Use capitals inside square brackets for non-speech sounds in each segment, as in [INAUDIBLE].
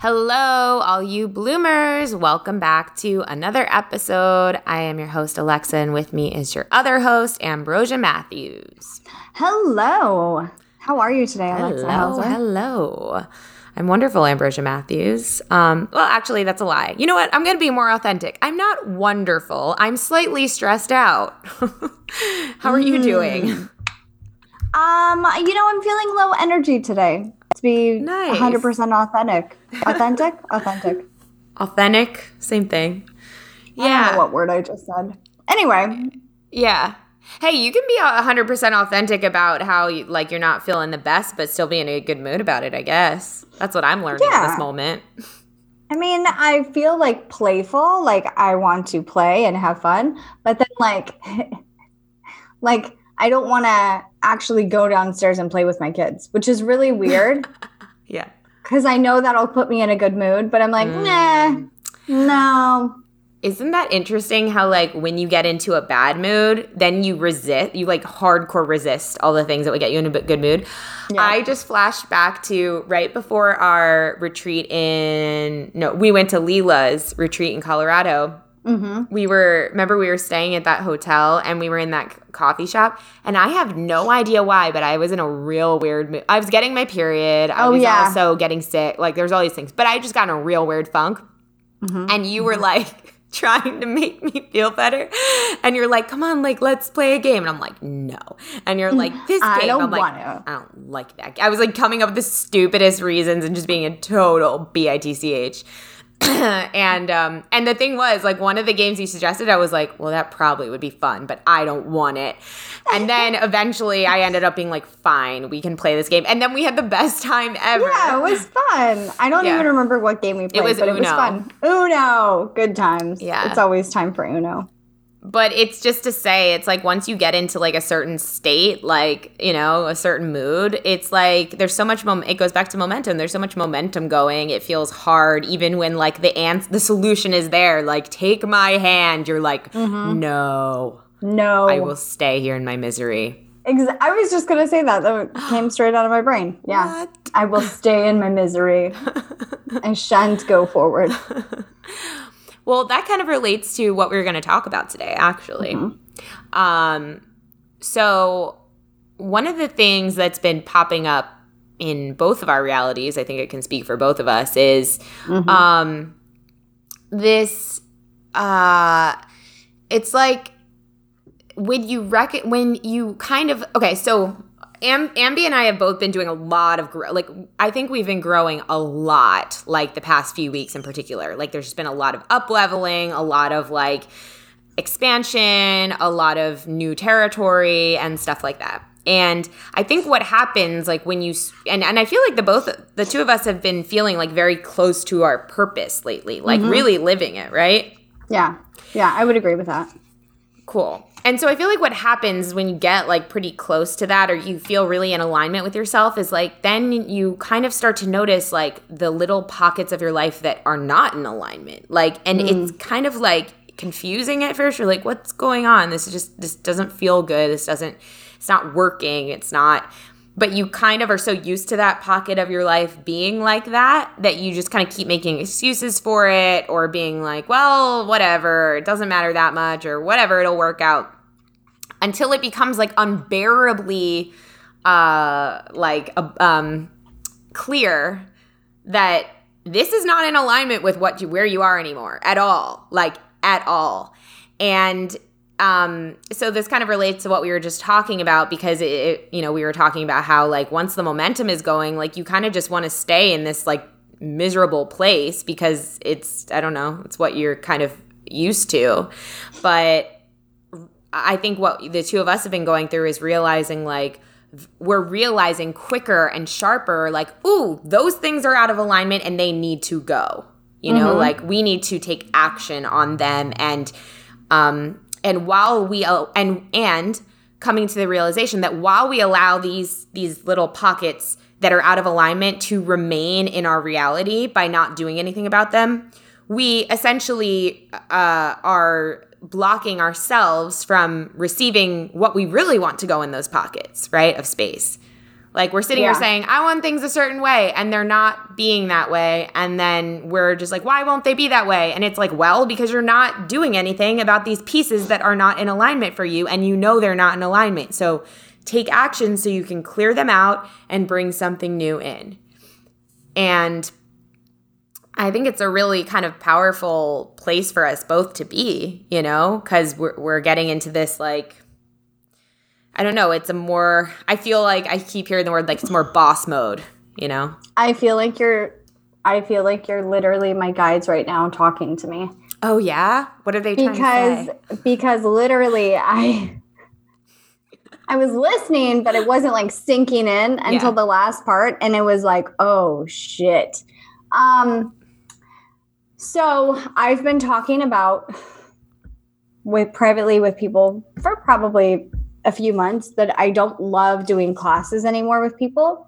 Hello, all you bloomers. Welcome back to another episode. I am your host, Alexa, and with me is your other host, Ambrosia Matthews. Hello. How are you today, Alexa? Hello. Hello. I'm wonderful, Ambrosia Matthews. Um, well, actually, that's a lie. You know what? I'm going to be more authentic. I'm not wonderful. I'm slightly stressed out. [LAUGHS] How are you doing? Um, you know, I'm feeling low energy today. To be Nice. 100% authentic. Authentic? [LAUGHS] authentic. Authentic, same thing. I don't Yeah. know what word I just said. Anyway, Yeah. Hey, you can be 100% authentic about how you, like you're not feeling the best but still be in a good mood about it, I guess. That's what I'm learning in this moment. I mean, I feel like playful, like I want to play and have fun, but then like [LAUGHS] like I don't want to actually go downstairs and play with my kids, which is really [LAUGHS] weird Yeah. cuz I know that'll put me in a good mood, but I'm like, Mm. "Nah. No." Isn't that interesting how like when you get into a bad mood, then you resist, you like hardcore resist all the things that would get you in a good mood. Yeah. I just flashed back to right before our retreat in no, we went to Leela's retreat in Colorado. Mhm. we were remember we were staying at that hotel and we were in that c- coffee shop and i have no idea why but i was in a real weird mood i was getting my period i Oh, was yeah. also getting sick like there's all these things but i just got in a real weird funk Mhm. and you were like [LAUGHS] trying to make me feel better and you're like come on like let's play a game and i'm like no and you're like [LAUGHS] this I game don't i'm like wanna. i don't like that i was like coming up with the stupidest reasons and just being a total bitch [LAUGHS] and um and the thing was like one of the games you suggested i was like well that probably would be fun but i don't want it and then [LAUGHS] eventually i ended up being like fine we can play this game and then we had the best [LAUGHS] time ever Yeah, it was fun. I don't Yeah. even remember what game we played, was but it was Uno. fun. Uno, good times. Yeah. It's always time for Uno. But it's just to say it's like once you get into like a certain state like you know a certain mood it's like there's so much mom- it goes back to momentum there's so much momentum going it feels hard even when like the ans- the solution is there like take my hand you're like mm-hmm. no No. i will stay here in my misery I was just gonna say that. That [GASPS] came straight out of my brain. Yeah. I will stay in my misery. [LAUGHS] I shan't go forward. [LAUGHS] Well, that kind of relates to what we are going to talk about today, actually. Um, so, one of the things that's been popping up in both of our realities, I think it can speak for both of us, is um, this. Uh, it's like when you rec- when you kind of okay, so Am- Ambi and I have both been doing a lot of grow. Like I think we've been growing a lot, like the past few weeks in particular. Like there's just been a lot of up leveling, a lot of like expansion, a lot of new territory and stuff like that. And I think what happens like when you and and I feel like the both the two of us have been feeling like very close to our purpose lately, like mm-hmm. really living it, right? Yeah. Yeah, I would agree with that. Cool. And so I feel like what happens when you get like pretty close to that or you feel really in alignment with yourself is like then you kind of start to notice like the little pockets of your life that are not in alignment. Like and hmm. it's kind of like confusing at first. You're like what's going on? This is just this doesn't feel good. This doesn't it's not working. It's not but you kind of are so used to that pocket of your life being like that that you just kind of keep making excuses for it or being like, well, whatever, it doesn't matter that much or whatever, it'll work out until it becomes like unbearably uh like um clear that this is not in alignment with what you where you are anymore at all like at all. And um, so this kind of relates to what we were just talking about because it, it, you know, we were talking about how like once the momentum is going, like you kind of just want to stay in this like miserable place because it's I don't know, it's what you're kind of used to. But I think what the two of us have been going through is realizing like we're realizing quicker and sharper like ooh those things are out of alignment and they need to go you know mm-hmm. like we need to take action on them and um and while we and and coming to the realization that while we allow these these little pockets that are out of alignment to remain in our reality by not doing anything about them we essentially uh, are blocking ourselves from receiving what we really want to go in those pockets right of space like we're sitting yeah. here saying, I want things a certain way, and they're not being that way. And then we're just like, why won't they be that way? And it's like, well, because you're not doing anything about these pieces that are not in alignment for you, and you know they're not in alignment. So take action so you can clear them out and bring something new in. And I think it's a really kind of powerful place for us both to be, you know, because we're, we're getting into this like I don't know. It's a more. I feel like I keep hearing the word like it's more boss mode. You know. I feel like you're. I feel like you're literally my guides right now talking to me. Oh yeah. What are they? Because because literally I. I was listening, but it wasn't like sinking in until yeah. the last part, and it was like, oh shit. Um. So I've been talking about with privately with people for probably a few months that I don't love doing classes anymore with people.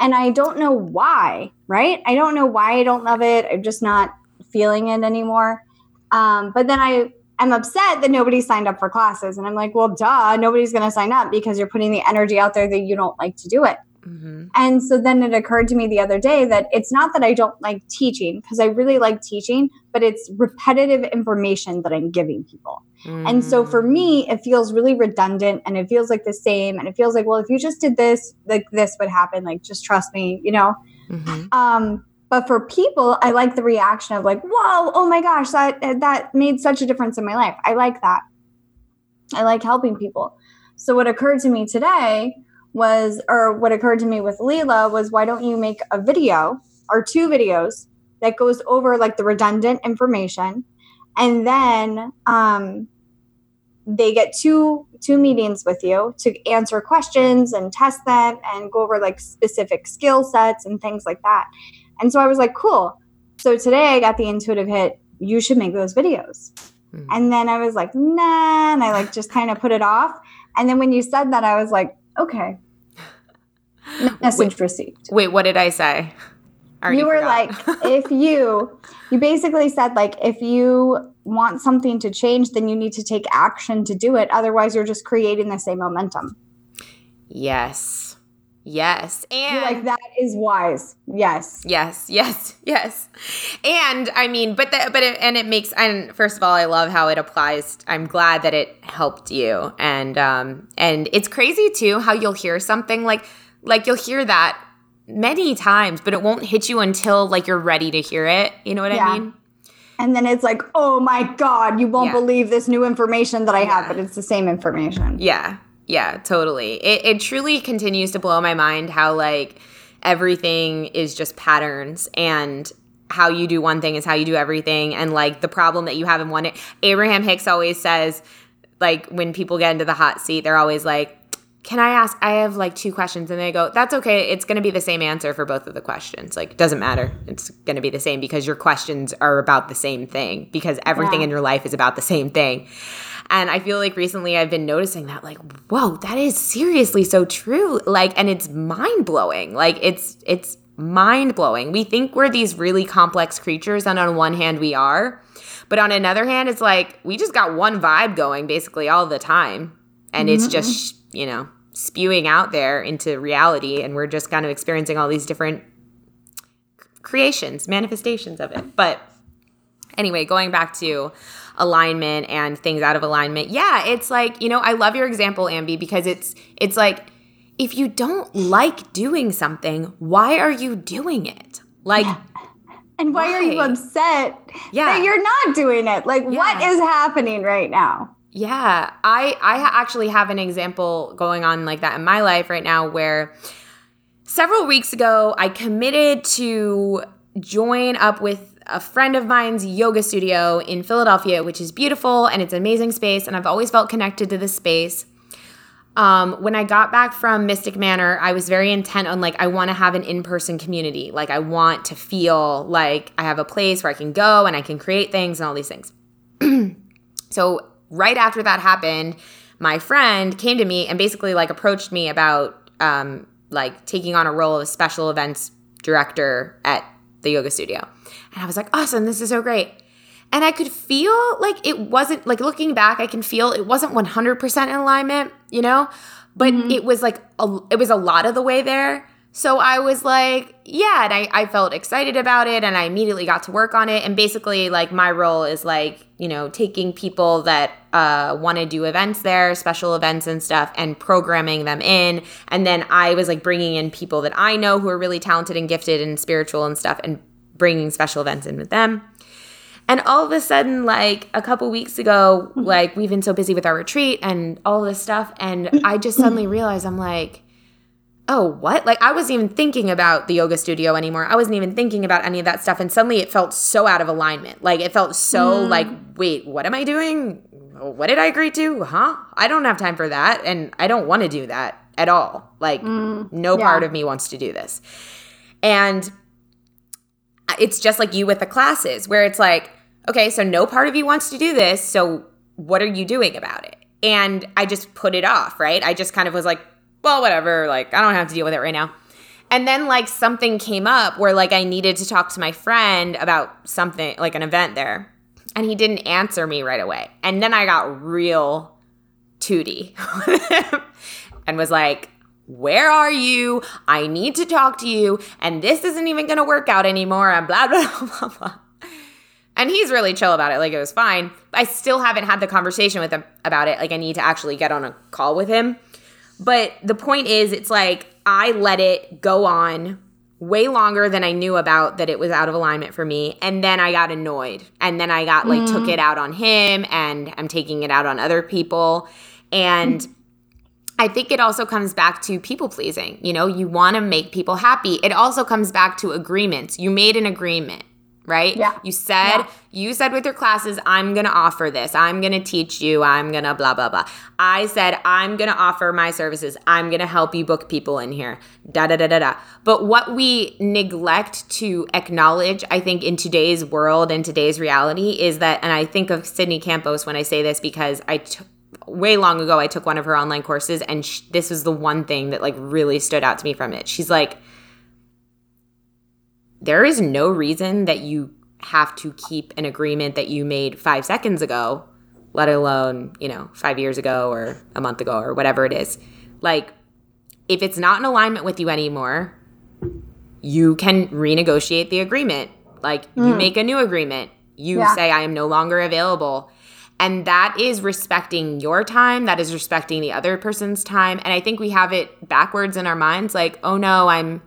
And I don't know why, right? I don't know why I don't love it. I'm just not feeling it anymore. Um, but then I am upset that nobody signed up for classes. And I'm like, well, duh, nobody's going to sign up because you're putting the energy out there that you don't like to do it. Mm-hmm. And so then it occurred to me the other day that it's not that I don't like teaching, because I really like teaching, but it's repetitive information that I'm giving people. Mm-hmm. And so for me, mm. it feels really redundant and it feels like the same. And it feels like, well, if you just did this, like this would happen. Like, just trust me, you know? Mm-hmm. Um, but for people, I like the reaction of like, whoa, oh my gosh, that that made such a difference in my life. I like that. I like helping people. So what occurred to me today was, or what occurred to me with Leela was, why don't you make a video or two videos that goes over like the redundant information, and then um, they get two two meetings with you to answer questions and test them and go over like specific skill sets and things like that. And so I was like, cool. So today I got the intuitive hit. You should make those videos. Mm. And then I was like, nah, and I like just kind of put it off. And then when you said that, I was like, okay. [LAUGHS] Message wait, received. Wait, what did I say? you were like, if [LAUGHS] you, you basically said, like, if you want something to change, then you need to take action to do it. Otherwise, you're just creating the same momentum. Yes. Yes. And You're like that is wise. Yes. Yes. Yes. Yes. And I mean, but the, but it, and it makes and first of all, I love how it applies. I'm glad that it helped you. And um and it's crazy too how you'll hear something like like you'll hear that many times, but it won't hit you until like you're ready to hear it. You know what yeah. I mean? And then it's like, oh my God, you won't yeah. believe this new information that I yeah. have, but it's the same information. Yeah. Yeah, totally. It, it truly continues to blow my mind how, like, everything is just patterns and how you do one thing is how you do everything. And, like, the problem that you have in one, Abraham Hicks always says, like, when people get into the hot seat, they're always like, can I ask? I have like two questions. And they go, that's okay. It's going to be the same answer for both of the questions. Like, it doesn't matter. It's going to be the same because your questions are about the same thing because everything yeah. in your life is about the same thing. And I feel like recently I've been noticing that, like, whoa, that is seriously so true. Like, and it's mind blowing. Like, it's, it's, mind blowing. We think we're these really complex creatures, and on one hand, we are. But on another hand, it's like we just got one vibe going basically all the time. And mm-hmm. it's just, you know, spewing out there into reality. And we're just kind of experiencing all these different creations, manifestations of it. But anyway, going back to alignment and things out of alignment. Yeah, it's like, you know, I love your example, Ambi, because it's it's like if you don't like doing something, why are you doing it? Like And why, why, are you upset yeah. that you're not doing it? Like, yeah. what is happening right now? Yeah, I I actually have an example going on like that in my life right now where several weeks ago I committed to join up with a friend of mine's yoga studio in Philadelphia, which is beautiful and it's an amazing space and I've always felt connected to this space. Um, when I got back from Mystic Manor, I was very intent on like, I want to have an in person community. Like, I want to feel like I have a place where I can go and I can create things and all these things. [CLEARS THROAT] so, right after that happened, my friend came to me and basically like approached me about um, like taking on a role of a special events director at the yoga studio. And I was like, awesome, this is so great. And I could feel like it wasn't like looking back, I can feel it wasn't 100% in alignment, you know? But mm-hmm. it was like a, it was a lot of the way there. So I was like, yeah, and I, I felt excited about it and I immediately got to work on it. And basically, like, my role is like, you know, taking people that uh, want to do events there, special events and stuff, and programming them in. And then I was like bringing in people that I know who are really talented and gifted and spiritual and stuff and bringing special events in with them. And all of a sudden, like a couple weeks ago, mm-hmm. like we've been so busy with our retreat and all this stuff. And I just suddenly realized I'm like, oh, what? Like I wasn't even thinking about the yoga studio anymore. I wasn't even thinking about any of that stuff. And suddenly it felt so out of alignment. Like it felt so mm. like, wait, what am I doing? What did I agree to? Huh? I don't have time for that. And I don't want to do that at all. Like mm. no yeah. part of me wants to do this. And it's just like you with the classes where it's like, okay, so no part of you wants to do this. So what are you doing about it? And I just put it off, right? I just kind of was like, well, whatever. Like, I don't have to deal with it right now. And then, like, something came up where, like, I needed to talk to my friend about something, like an event there. And he didn't answer me right away. And then I got real tooty [LAUGHS] and was like, where are you? I need to talk to you. And this isn't even going to work out anymore. And [LAUGHS] blah, blah, blah, blah. And he's really chill about it. Like it was fine. I still haven't had the conversation with him about it. Like I need to actually get on a call with him. But the point is, it's like I let it go on way longer than I knew about that it was out of alignment for me. And then I got annoyed. And then I got like, mm. took it out on him and I'm taking it out on other people. And mm. I think it also comes back to people pleasing. You know, you want to make people happy. It also comes back to agreements. You made an agreement right? Yeah. You said, yeah. you said with your classes, I'm going to offer this. I'm going to teach you. I'm going to blah, blah, blah. I said, I'm going to offer my services. I'm going to help you book people in here. Da, da, da, da, da. But what we neglect to acknowledge, I think, in today's world and today's reality is that, and I think of Sydney Campos when I say this because I, t- way long ago, I took one of her online courses and sh- this was the one thing that like really stood out to me from it. She's like, there is no reason that you have to keep an agreement that you made five seconds ago, let alone, you know, five years ago or a month ago or whatever it is. Like, if it's not in alignment with you anymore, you can renegotiate the agreement. Like, mm. you make a new agreement. You yeah. say, I am no longer available. And that is respecting your time. That is respecting the other person's time. And I think we have it backwards in our minds like, oh no, I'm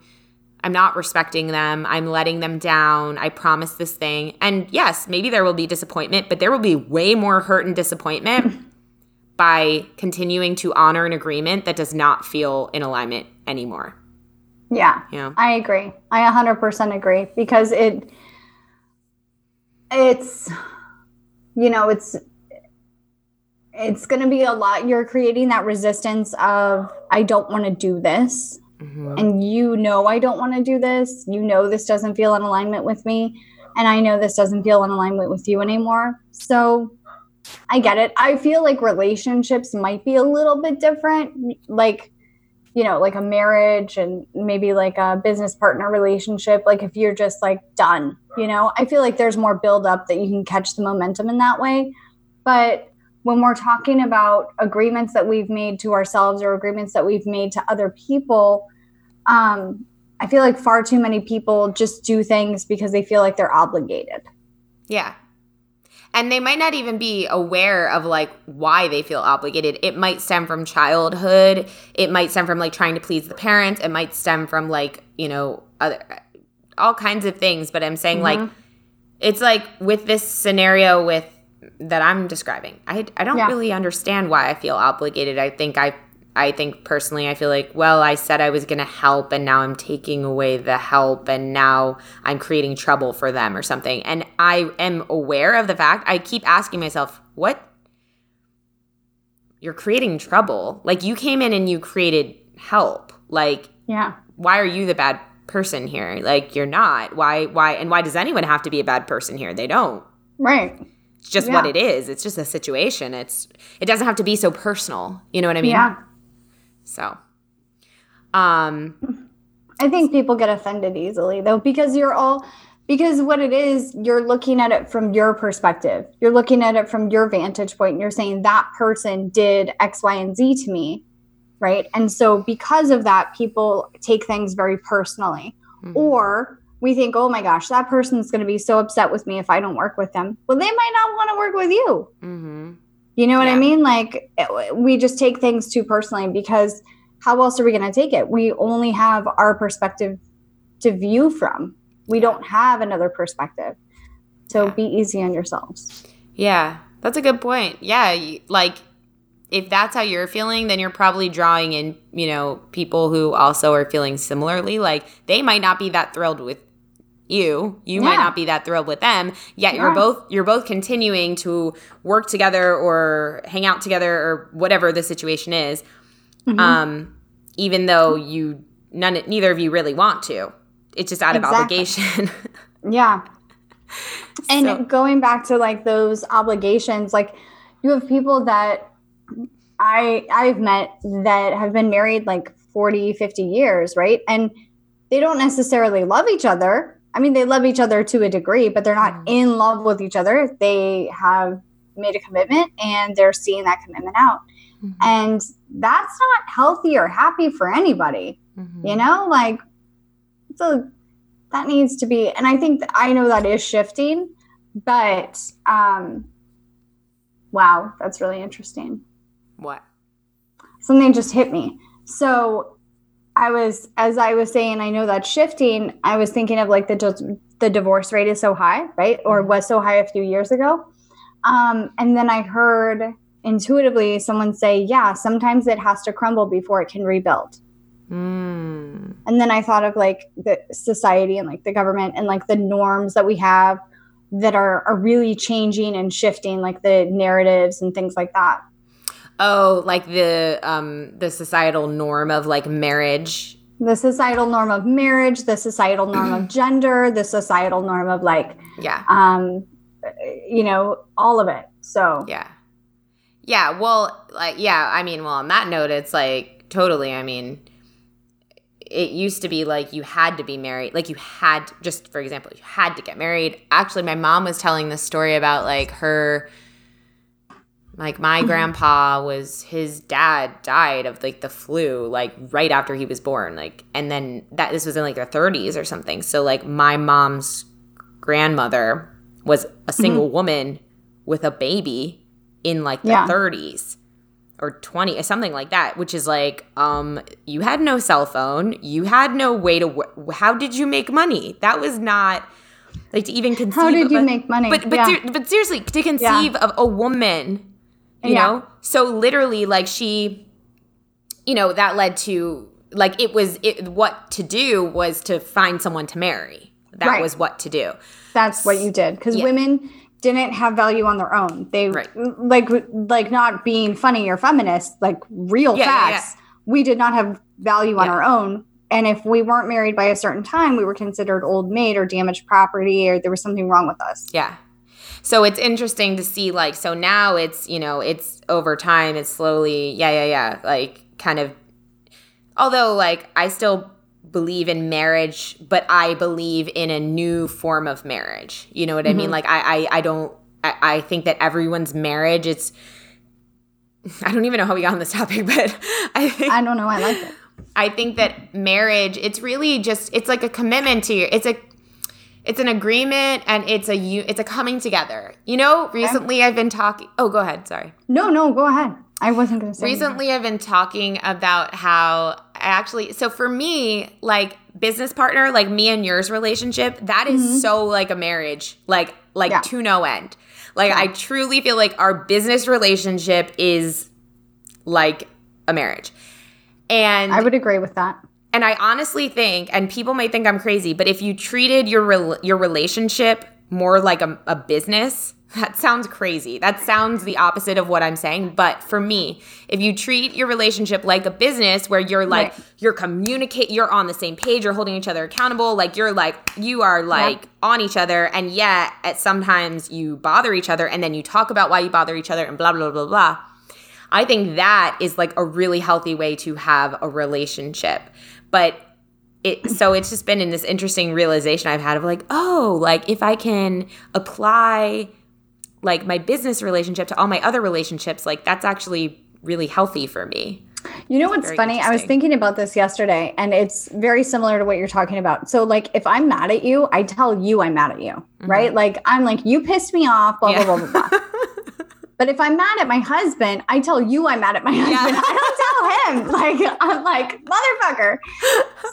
I'm not respecting them. I'm letting them down. I promise this thing. And yes, maybe there will be disappointment, but there will be way more hurt and disappointment [LAUGHS] by continuing to honor an agreement that does not feel in alignment anymore. Yeah. Yeah. I agree. I 100% agree because it it's you know, it's it's going to be a lot you're creating that resistance of I don't want to do this mm-hmm. and you know I don't want to do this. You know this doesn't feel in alignment with me, and I know this doesn't feel in alignment with you anymore. So I get it. I feel like relationships might be a little bit different, like you know, like a marriage and maybe like a business partner relationship. Like if you're just like done, you know, I feel like there's more build up that you can catch the momentum in that way. But when we're talking about agreements that we've made to ourselves or agreements that we've made to other people, um, I feel like far too many people just do things because they feel like they're obligated. Yeah. And they might not even be aware of like why they feel obligated. It might stem from childhood. It might stem from like trying to please the parents. It might stem from like, you know, other all kinds of things, but I'm saying mm-hmm. like it's like with this scenario with that I'm describing. I I don't yeah. really understand why I feel obligated. I think I I think personally, I feel like, well, I said I was going to help and now I'm taking away the help and now I'm creating trouble for them or something. And I am aware of the fact, I keep asking myself, what? You're creating trouble. Like you came in and you created help. Like, yeah. Why are you the bad person here? Like you're not. Why, why, and why does anyone have to be a bad person here? They don't. Right. It's just yeah. what it is. It's just a situation. It's, it doesn't have to be so personal. You know what I mean? Yeah. So, um, I think people get offended easily though because you're all because what it is you're looking at it from your perspective. You're looking at it from your vantage point and you're saying that person did X, Y, and Z to me, right? And so because of that, people take things very personally. Mm-hmm. Or we think, oh my gosh, that person's going to be so upset with me if I don't work with them. Well, they might not want to work with you. Mm-hmm. You know what yeah. I mean? Like eh, we just take things too personally because how else are we going to take it? We only have our perspective to view from. We don't have another perspective. So yeah. be easy on yourselves. Yeah, that's a good point. Yeah, like if that's how you're feeling, then you're probably drawing in, you know, people who also are feeling similarly. Like they might not be that thrilled with you you yeah. might not be that thrilled with them yet yeah. you're both you're both continuing to work together or hang out together or whatever the situation is mm-hmm. um even though you none neither of you really want to it's just out exactly. of obligation [LAUGHS] yeah and so. going back to like those obligations like you have people that i i've met that have been married like 40 50 years right and they don't necessarily love each other I mean, they love each other to a degree, but they're not mm-hmm. in love with each other. They have made a commitment and they're seeing that commitment out. Mm-hmm. And that's not healthy or happy for anybody. Mm-hmm. You know, like so that needs to be and I think I know that is shifting, but um wow, that's really interesting. What? Something just hit me. So I was, as I was saying, I know that's shifting. I was thinking of like the the divorce rate is so high, right? Or mm-hmm. was so high a few years ago. Um, and then I heard intuitively someone say, "Yeah, sometimes it has to crumble before it can rebuild." Mm. And then I thought of like the society and like the government and like the norms that we have that are are really changing and shifting, like the narratives and things like that. Oh, like the um the societal norm of like marriage. The societal norm of marriage, the societal norm of [CLEARS THROAT] gender, the societal norm of like yeah. Um you know, all of it. So Yeah. Yeah, well, like yeah, I mean, well, on that note, it's like totally, I mean, it used to be like you had to be married like you had just for example you had to get married actually my mom was telling this story about like her like my mm-hmm. grandpa was his dad died of like the flu like right after he was born like and then that this was in like the 30s or something. So like my mom's grandmother was a single mm-hmm. woman with a baby in like the yeah. 30s or 20 something like that which is like um you had no cell phone you had no way to how did you make money that was not like to even conceive how did you a, make money but but, yeah. ser- but seriously to conceive yeah. of a woman you yeah. know? So literally like she you know that led to like it was it, what to do was to find someone to marry. That right. was what to do. That's what you did. Because yeah. women didn't have value on their own. They right. like like not being funny or feminist like real yeah, facts we did not have value on our own. And if we weren't married by a certain time we were considered old maid or damaged property or there was something wrong with us. Yeah so it's interesting to see like so now it's you know it's over time it's slowly yeah yeah yeah like kind of although like i still believe in marriage but i believe in a new form of marriage you know what mm-hmm. i mean mm-hmm. like i i, I don't I, I think that everyone's marriage it's [LAUGHS] i don't even know how we got on this topic but [LAUGHS] i think, i don't know i like it I think that marriage, it's really just, it's like a commitment to your, it's a it's an agreement and it's a it's a coming together. You know, recently I've been talking. Oh, go ahead. Sorry. No, no, go ahead. I wasn't going to say. Recently, anything. I've been talking about how I actually so for me, like business partner, like me and yours relationship, that is mm-hmm. so like a marriage. Like like yeah. to no end. Like yeah. I truly feel like our business relationship is like a marriage. And I would agree with that. And I honestly think, and people might think I'm crazy, but if you treated your re- your relationship more like a, a business, [LAUGHS] that sounds crazy. That sounds the opposite of what I'm saying. But for me, if you treat your relationship like a business where you're like, right. you're communicate, you're on the same page, you're holding each other accountable, like you're like, you are like yep. on each other. And yet at sometimes you bother each other and then you talk about why you bother each other and blah, blah, blah, blah. I think that is like a really healthy way to have a relationship. But it so it's just been in this interesting realization I've had of like, oh, like if I can apply like my business relationship to all my other relationships, like that's actually really healthy for me. You know what's funny? I was thinking about this yesterday and it's very similar to what you're talking about. So like if I'm mad at you, I tell you I'm mad at you, mm-hmm. right? Like I'm like you pissed me off, blah yeah. blah blah blah. blah. [LAUGHS] But if I'm mad at my husband, I tell you I'm mad at my husband. Yeah. [LAUGHS] I [LAUGHS] Like, I'm like, motherfucker.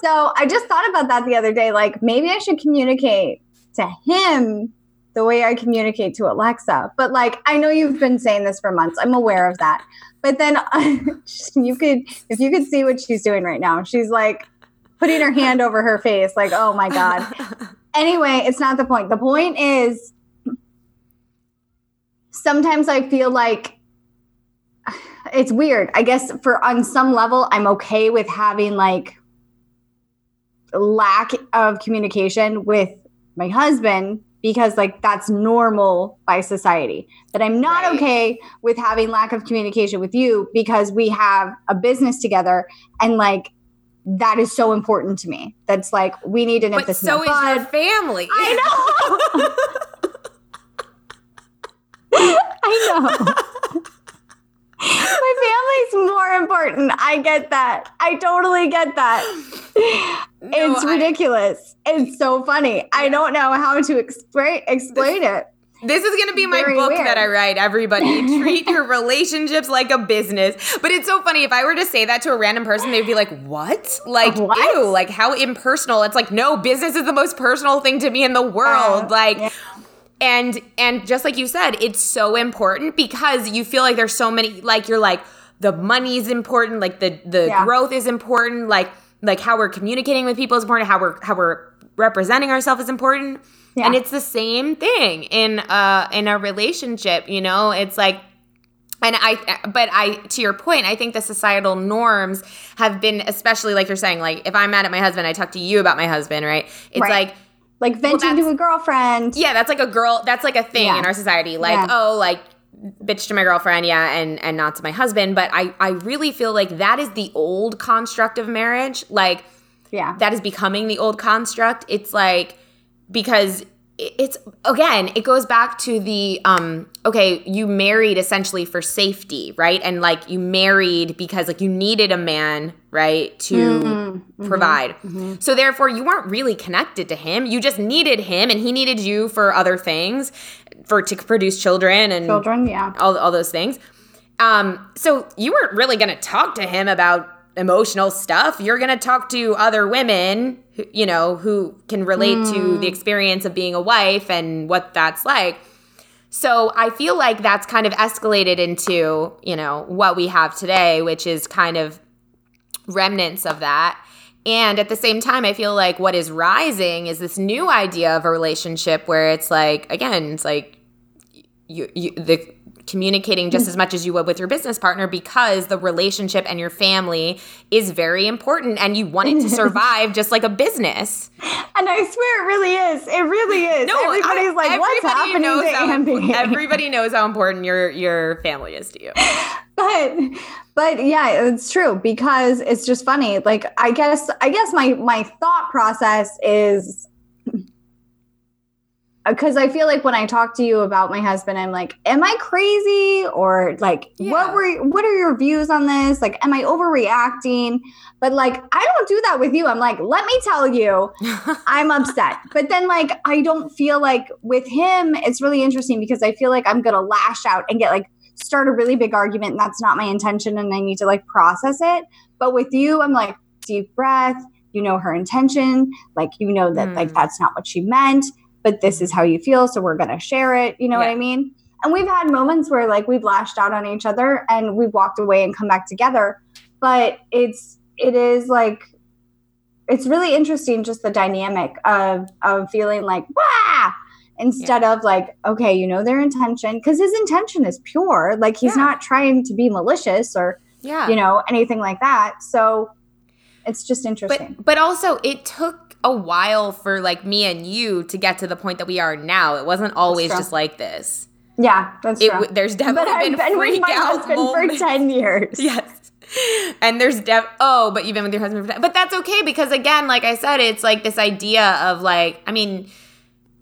so I just thought about that the other day. Like, maybe I should communicate to him the way I communicate to Alexa. But like, I know you've been saying this for months. I'm aware of that. But then [LAUGHS] you could, if you could see what she's doing right now, she's like putting her hand over her face, like, oh my God. [LAUGHS] Anyway, it's not the point. The point is, sometimes I feel like it's weird. I guess for on some level, I'm okay with having like lack of communication with my husband because like that's normal by society. But I'm not right. okay with having lack of communication with you because we have a business together and like that is so important to me. That's like we need to nip but this. So is your family. I know. [LAUGHS] [LAUGHS] I know. My family's more important. I get that. I totally get that. No, it's ridiculous. I, it's so funny. I don't know how to explain explain it. This is going to be my Very book weird. that I write, everybody. [LAUGHS] Treat your relationships like a business. But it's so funny. If I were to say that to a random person, they'd be like, what? Like, what? ew, like how impersonal. It's like, no, business is the most personal thing to me in the world. Uh, like, yeah and and just like you said it's so important because you feel like there's so many like you're like the money is important like the the yeah. growth is important like like how we're communicating with people is important how we're how we're representing ourselves is important yeah. and it's the same thing in uh in a relationship you know it's like and i but i to your point i think the societal norms have been especially like you're saying like if i'm mad at my husband i talk to you about my husband right it's right. like like venting well, to a girlfriend. Yeah, that's like a girl. That's like a thing yeah. in our society. Like, yeah. oh, like bitch to my girlfriend, yeah, and and not to my husband. But I I really feel like that is the old construct of marriage. Like, yeah, that is becoming the old construct. It's like because it's again it goes back to the um okay you married essentially for safety right? And like you married because like you needed a man right to mm-hmm, mm-hmm. provide. Mm-hmm. so therefore you weren't really connected to him. You just needed him and he needed you for other things for to produce children and children yeah. all, all those things. Um so you weren't really going to talk to him about emotional stuff. You're going to talk to other women you know, who can relate mm. to the mm. experience of being a wife and what that's like. So I feel like that's kind of escalated into, you know, what we have today, which is kind of remnants of that. And at the same time, I feel like what is rising is this new idea of a relationship where it's like, again, it's like you, you the communicating just mm. as much as you would with your business partner because the relationship and your family is very important and you want it to [LAUGHS] survive just like a business. And I swear it really is. It really is. No, Everybody's I, like, what's happening to how? Everybody [LAUGHS] knows how important your your family is to you. But but yeah, it's true because it's just funny. Like I guess I guess my my thought process is because I feel like when I talk to you about my husband, I'm like, am I crazy? Or like, yeah. what were what are your views on this? Like, am I overreacting? But like, I don't do that with you. I'm like, let me tell you, [LAUGHS] I'm upset. But then like, I don't feel like with him, it's really interesting because I feel like I'm gonna lash out and get like start a really big argument, and that's not my intention, and I need to like process it. But with you, I'm like, deep breath. You know her intention. Like, you know that, mm. like, that's not what she meant, but this is mm-hmm. how you feel. So we're going to share it. You know yeah. what I mean? And we've had moments where, like, we've lashed out on each other and we've walked away and come back together. But it's, it is like, it's really interesting just the dynamic of of feeling like wow instead yeah. of like okay you know their intention because his intention is pure like he's yeah. not trying to be malicious or yeah you know anything like that so it's just interesting but, but also it took a while for like me and you to get to the point that we are now it wasn't always just like this yeah that's it, true there's definitely but been I've been with my husband moments. for 10 years [LAUGHS] yes and there's def oh but you've been with your husband for ten. but that's okay because again like i said it's like this idea of like i mean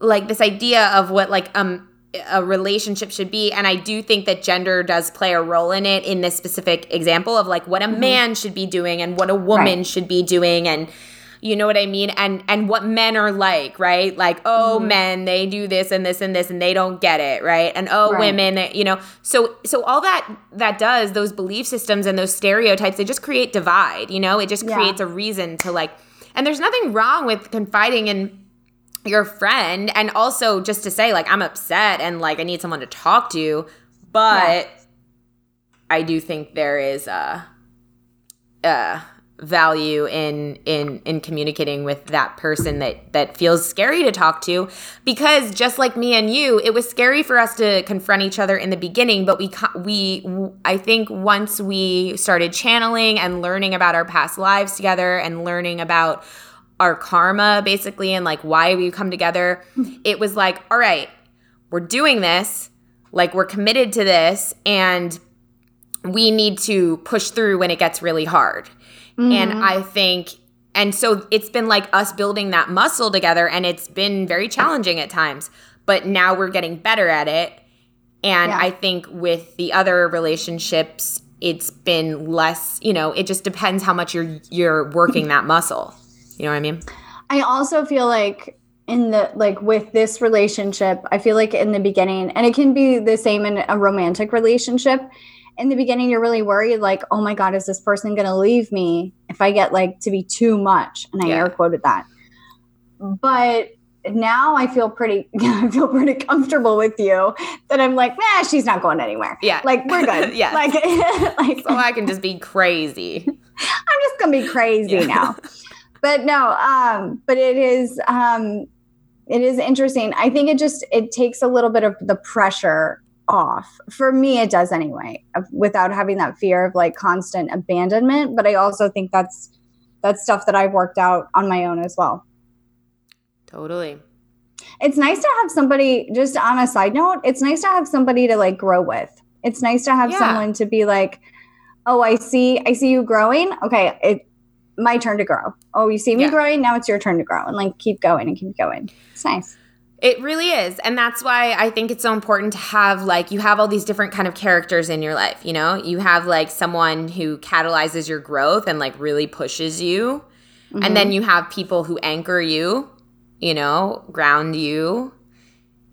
like this idea of what like um a relationship should be and i do think that gender does play a role in it in this specific example of like what a mm-hmm. man should be doing and what a woman right. should be doing and you know what i mean and and what men are like right like oh mm-hmm. men they do this and this and this and they don't get it right and oh right. women you know so so all that that does those belief systems and those stereotypes they just create divide you know it just yeah. creates a reason to like and there's nothing wrong with confiding in your friend and also just to say like i'm upset and like i need someone to talk to but yeah. i do think there is a, a value in in in communicating with that person that that feels scary to talk to. Because just like me and you it was scary for us to confront each other in the beginning but we we I think once we started channeling and learning about our past lives together and learning about our karma basically and like why we come together [LAUGHS] it was like all right we're doing this like we're committed to this and we need to push through when it gets really hard Mm-hmm. And I think and so it's been like us building that muscle together and it's been very challenging at times, but now we're getting better at it. And yeah. I think with the other relationships, it's been less, you know, it just depends how much you're you're working that muscle. You know what I mean? I also feel like in the like with this relationship, I feel like in the beginning, and it can be the same in a romantic relationship, in the beginning you're really worried like oh my god is this person going to leave me if i get like to be too much and i yeah. air quoted that but now I feel pretty [LAUGHS] I feel pretty comfortable with you that I'm like, nah, she's not going anywhere. Yeah. Like we're good. [LAUGHS] yeah. Like, [LAUGHS] like so I can just be crazy. I'm just gonna be crazy yeah. now. But no, um, but it is um it is interesting. I think it just it takes a little bit of the pressure off. For me, it does anyway, without having that fear of like constant abandonment. But I also think that's that's stuff that I've worked out on my own as well. Totally. It's nice to have somebody, just on a side note, it's nice to have somebody to like grow with. It's nice to have yeah. someone to be like, oh, I see, I see you growing. Okay, it my turn to grow. Oh, you see me yeah. growing, now it's your turn to grow. And like keep going and keep going. It's nice. It really is. And that's why I think it's so important to have like you have all these different kind of characters in your life, you know? You have like someone who catalyzes your growth and like really pushes you. Mm-hmm. And then mm-hmm. you have people who anchor you, you know, ground you.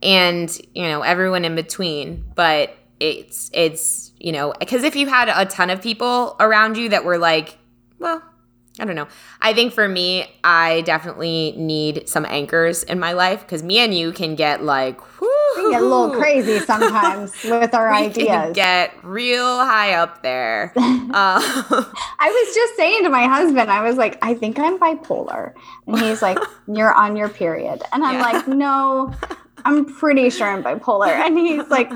And, you know, everyone in between. But it's it's, you know, cuz if you had a ton of people around you that were like, well, I don't know. I think for me, I definitely need some anchors in my life because me and you can get like, we get a little crazy sometimes [LAUGHS] with our we ideas. Can get real high up there. uh, [LAUGHS] I was just saying to my husband, I was like, I think I'm bipolar, and he's like, [LAUGHS] You're on your period, and I'm yeah. like, No, I'm pretty sure I'm bipolar, and he's like,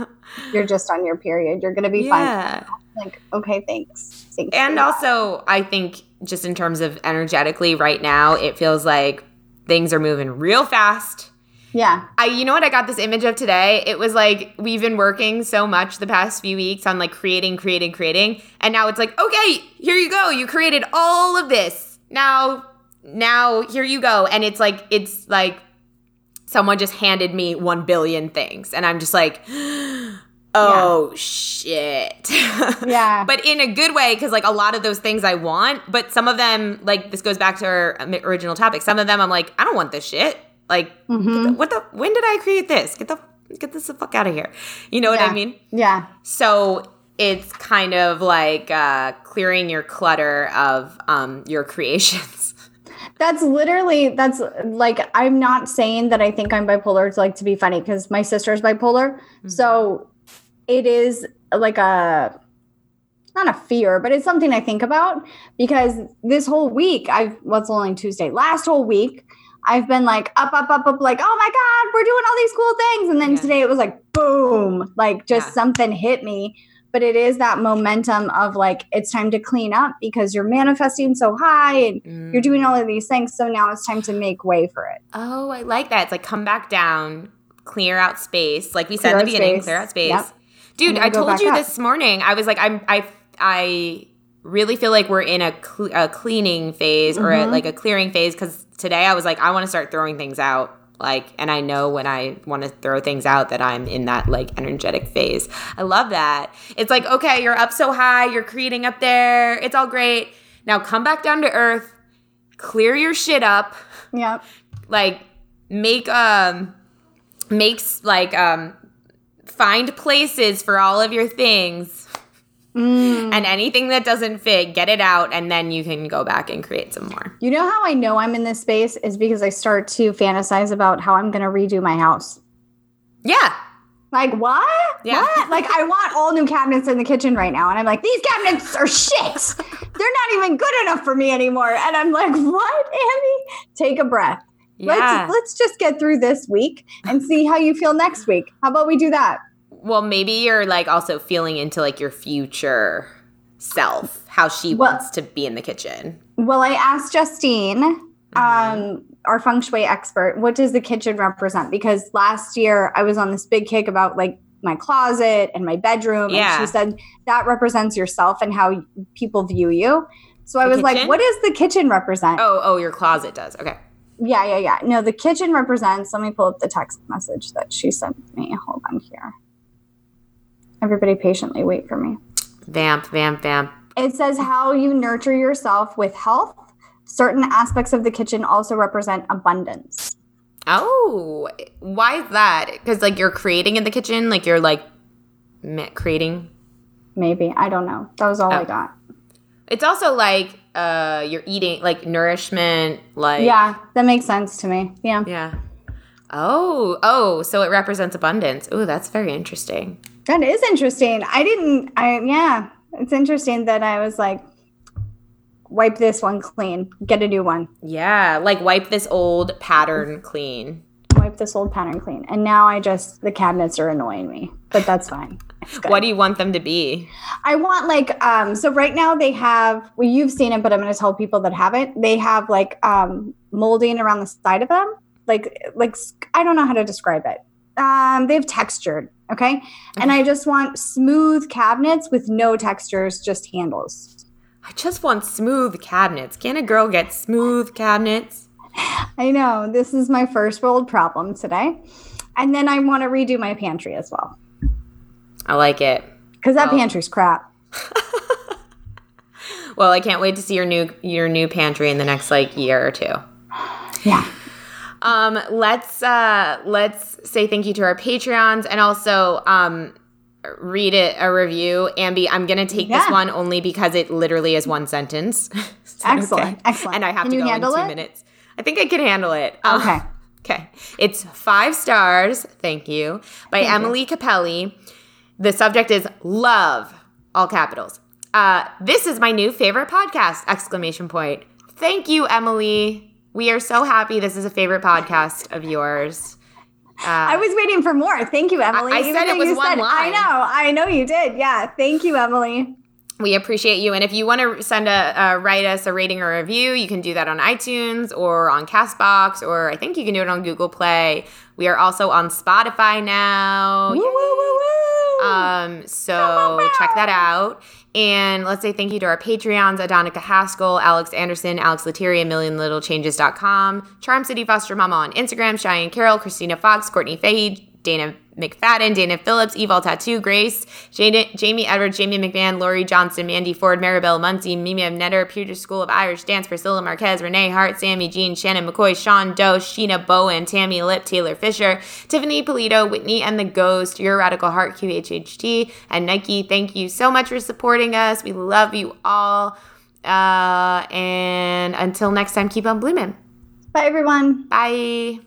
You're just on your period. You're gonna be yeah. fine. like, okay, thanks. thanks and also, I think just in terms of energetically right now, it feels like things are moving real fast. Yeah. I you know what I got this image of today? It was like we've been working so much the past few weeks on like creating, creating, creating, and now it's like, okay, here you go. You created all of this. Now now here you go. And it's like it's like someone just handed me 1 billion things and I'm just like [GASPS] oh yeah. shit [LAUGHS] yeah but in a good way because like a lot of those things i want but some of them like this goes back to our original topic some of them i'm like i don't want this shit like mm-hmm. the, what the when did i create this get the get this the fuck out of here you know yeah. what i mean yeah so it's kind of like uh, clearing your clutter of um, your creations. [LAUGHS] That's literally that's like I'm not saying that I think I'm bipolar to like to be funny because my sister's bipolar. Mm-hmm. So it is like a not a fear, but it's something I think about because this whole week I've what's well, only Tuesday. Last whole week I've been like up, up, up, up, like, oh my God, we're doing all these cool things. And then yeah. today it was like boom, like just yeah. something hit me but it is that momentum of like it's time to clean up because you're manifesting so high and mm. you're doing all of these things so now it's time to make way for it oh i like that it's like come back down clear out space like we said in the beginning space. clear out space yep. Dude i told you up. this morning i was like i'm i i really feel like we're in a, cl- a cleaning phase mm-hmm. or a, mm-hmm. like a clearing phase because today i was like i want to start throwing things out like and i know when i want to throw things out that i'm in that like energetic phase i love that it's like okay you're up so high you're creating up there it's all great now come back down to earth clear your shit up yep like make um makes like um find places for all of your things Mm. And anything that doesn't fit, get it out, and then you can go back and create some more. You know how I know I'm in this space is because I start to fantasize about how I'm going to redo my house. Yeah. Like what? Yeah. What? Like I want all new cabinets in the kitchen right now, and I'm like, these cabinets are shit. They're not even good enough for me anymore. And I'm like, what, Amy? Take a breath. Yeah. Let's let's just get through this week and see how you feel next week. How about we do that? Well, maybe you're like also feeling into like your future self, how she well, wants to be in the kitchen. Well, I asked Justine, mm-hmm. um, our feng shui expert, what does the kitchen represent? Because last year I was on this big kick about like my closet and my bedroom. Yeah. And she said that represents yourself and how people view you. So I was kitchen? like, what does the kitchen represent? Oh, oh, your closet does. Okay. Yeah, yeah, yeah. No, the kitchen represents, let me pull up the text message that she sent me. Hold on here. Everybody patiently wait for me. Vamp, vamp, vamp. It says how you nurture yourself with health. Certain aspects of the kitchen also represent abundance. Oh, why is that? Because like you're creating in the kitchen, like you're like creating. Maybe I don't know. That was all oh. I got. It's also like uh you're eating like nourishment, like yeah, that makes sense to me. Yeah, yeah. Oh, oh, so it represents abundance. Oh, that's very interesting. That is interesting. I didn't. I yeah. It's interesting that I was like, wipe this one clean, get a new one. Yeah, like wipe this old pattern clean. Wipe this old pattern clean. And now I just the cabinets are annoying me, but that's fine. What do you want them to be? I want like um so right now they have well you've seen it, but I'm gonna tell people that haven't. They have like um molding around the side of them. Like like I don't know how to describe it. Um, they have textured Okay. And I just want smooth cabinets with no textures, just handles. I just want smooth cabinets. Can a girl get smooth cabinets? I know. This is my first world problem today. And then I want to redo my pantry as well. I like it. Because that well. pantry's crap. [LAUGHS] well, I can't wait to see your new your new pantry in the next like year or two. Yeah. Um, let's uh, let's say thank you to our Patreons and also um, read it a review. Ambi, I'm gonna take yeah. this one only because it literally is one sentence. [LAUGHS] so, excellent, okay. excellent. And I have can to go in two it? minutes. I think I can handle it. Um, okay. [LAUGHS] okay. It's five stars. Thank you by thank Emily you. Capelli. The subject is love, all capitals. Uh, this is my new favorite podcast! Exclamation point. Thank you, Emily. We are so happy this is a favorite podcast of yours. Uh, I was waiting for more. Thank you, Emily. I, I said it was one said, line. I know. I know you did. Yeah. Thank you, Emily. We appreciate you. And if you want to send a uh, write us a rating or review, you can do that on iTunes or on Castbox, or I think you can do it on Google Play. We are also on Spotify now. Woo, woo, woo, um, so check that out. And let's say thank you to our Patreons, Adonica Haskell, Alex Anderson, Alex Lettieri, MillionLittleChanges.com, Charm City Foster Mama on Instagram, Cheyenne Carroll, Christina Fox, Courtney Fahey, Dana McFadden, Dana Phillips, Evil Tattoo, Grace, Jada, Jamie Edwards, Jamie McMahon, Lori Johnson, Mandy Ford, Maribel Muncie, Mimi Netter, Peter School of Irish Dance, Priscilla Marquez, Renee Hart, Sammy Jean, Shannon McCoy, Sean Doe, Sheena Bowen, Tammy Lip, Taylor Fisher, Tiffany Polito, Whitney and the Ghost, Your Radical Heart, QHHT, and Nike. Thank you so much for supporting us. We love you all. Uh, and until next time, keep on blooming. Bye, everyone. Bye.